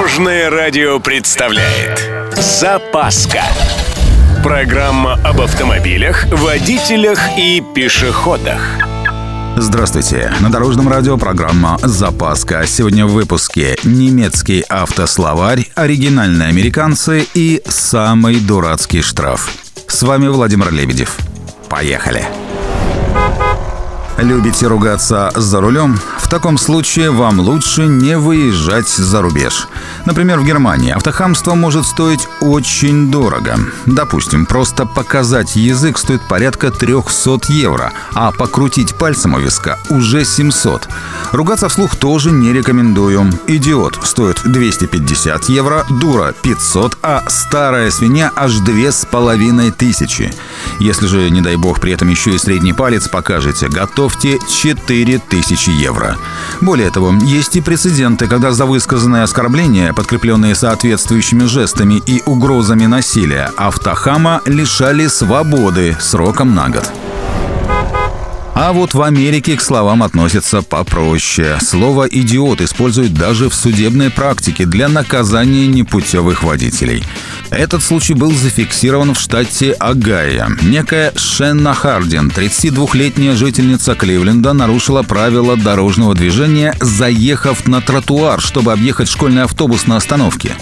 Дорожное радио представляет Запаска Программа об автомобилях, водителях и пешеходах Здравствуйте! На Дорожном радио программа «Запаска». Сегодня в выпуске немецкий автословарь, оригинальные американцы и самый дурацкий штраф. С вами Владимир Лебедев. Поехали! Любите ругаться за рулем? Таком случае вам лучше не выезжать за рубеж. Например, в Германии автохамство может стоить очень дорого. Допустим, просто показать язык стоит порядка 300 евро, а покрутить пальцем у виска уже 700. Ругаться вслух тоже не рекомендую. Идиот стоит 250 евро, дура 500, а старая свинья аж 2500. Если же, не дай бог, при этом еще и средний палец покажете, готовьте 4000 евро. Более того, есть и прецеденты, когда за высказанное оскорбление, подкрепленные соответствующими жестами и угрозами насилия, автохама лишали свободы сроком на год. А вот в Америке к словам относятся попроще. Слово «идиот» используют даже в судебной практике для наказания непутевых водителей. Этот случай был зафиксирован в штате Огайо. Некая Шенна Хардин, 32-летняя жительница Кливленда, нарушила правила дорожного движения, заехав на тротуар, чтобы объехать школьный автобус на остановке.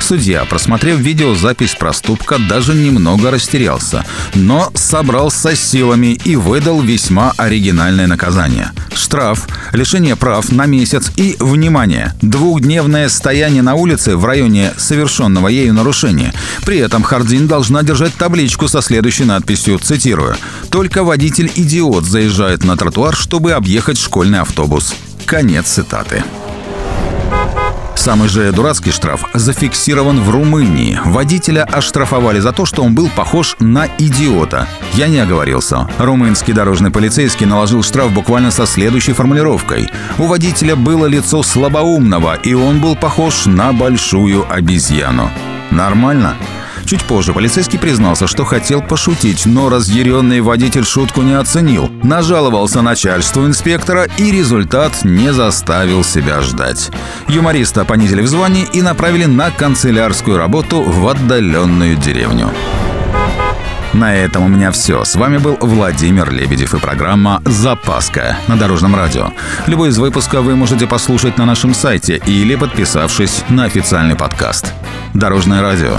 Судья, просмотрев видеозапись проступка, даже немного растерялся, но собрался силами и выдал весьма оригинальное наказание. Штраф, лишение прав на месяц и, внимание, двухдневное стояние на улице в районе совершенного ею нарушения. При этом Хардин должна держать табличку со следующей надписью, цитирую, «Только водитель-идиот заезжает на тротуар, чтобы объехать школьный автобус». Конец цитаты. Самый же дурацкий штраф зафиксирован в Румынии. Водителя оштрафовали за то, что он был похож на идиота. Я не оговорился. Румынский дорожный полицейский наложил штраф буквально со следующей формулировкой. У водителя было лицо слабоумного, и он был похож на большую обезьяну. Нормально? Чуть позже полицейский признался, что хотел пошутить, но разъяренный водитель шутку не оценил. Нажаловался начальству инспектора, и результат не заставил себя ждать. Юмориста понизили в звании и направили на канцелярскую работу в отдаленную деревню. На этом у меня все. С вами был Владимир Лебедев и программа «Запаска» на Дорожном радио. Любой из выпусков вы можете послушать на нашем сайте или подписавшись на официальный подкаст. Дорожное радио.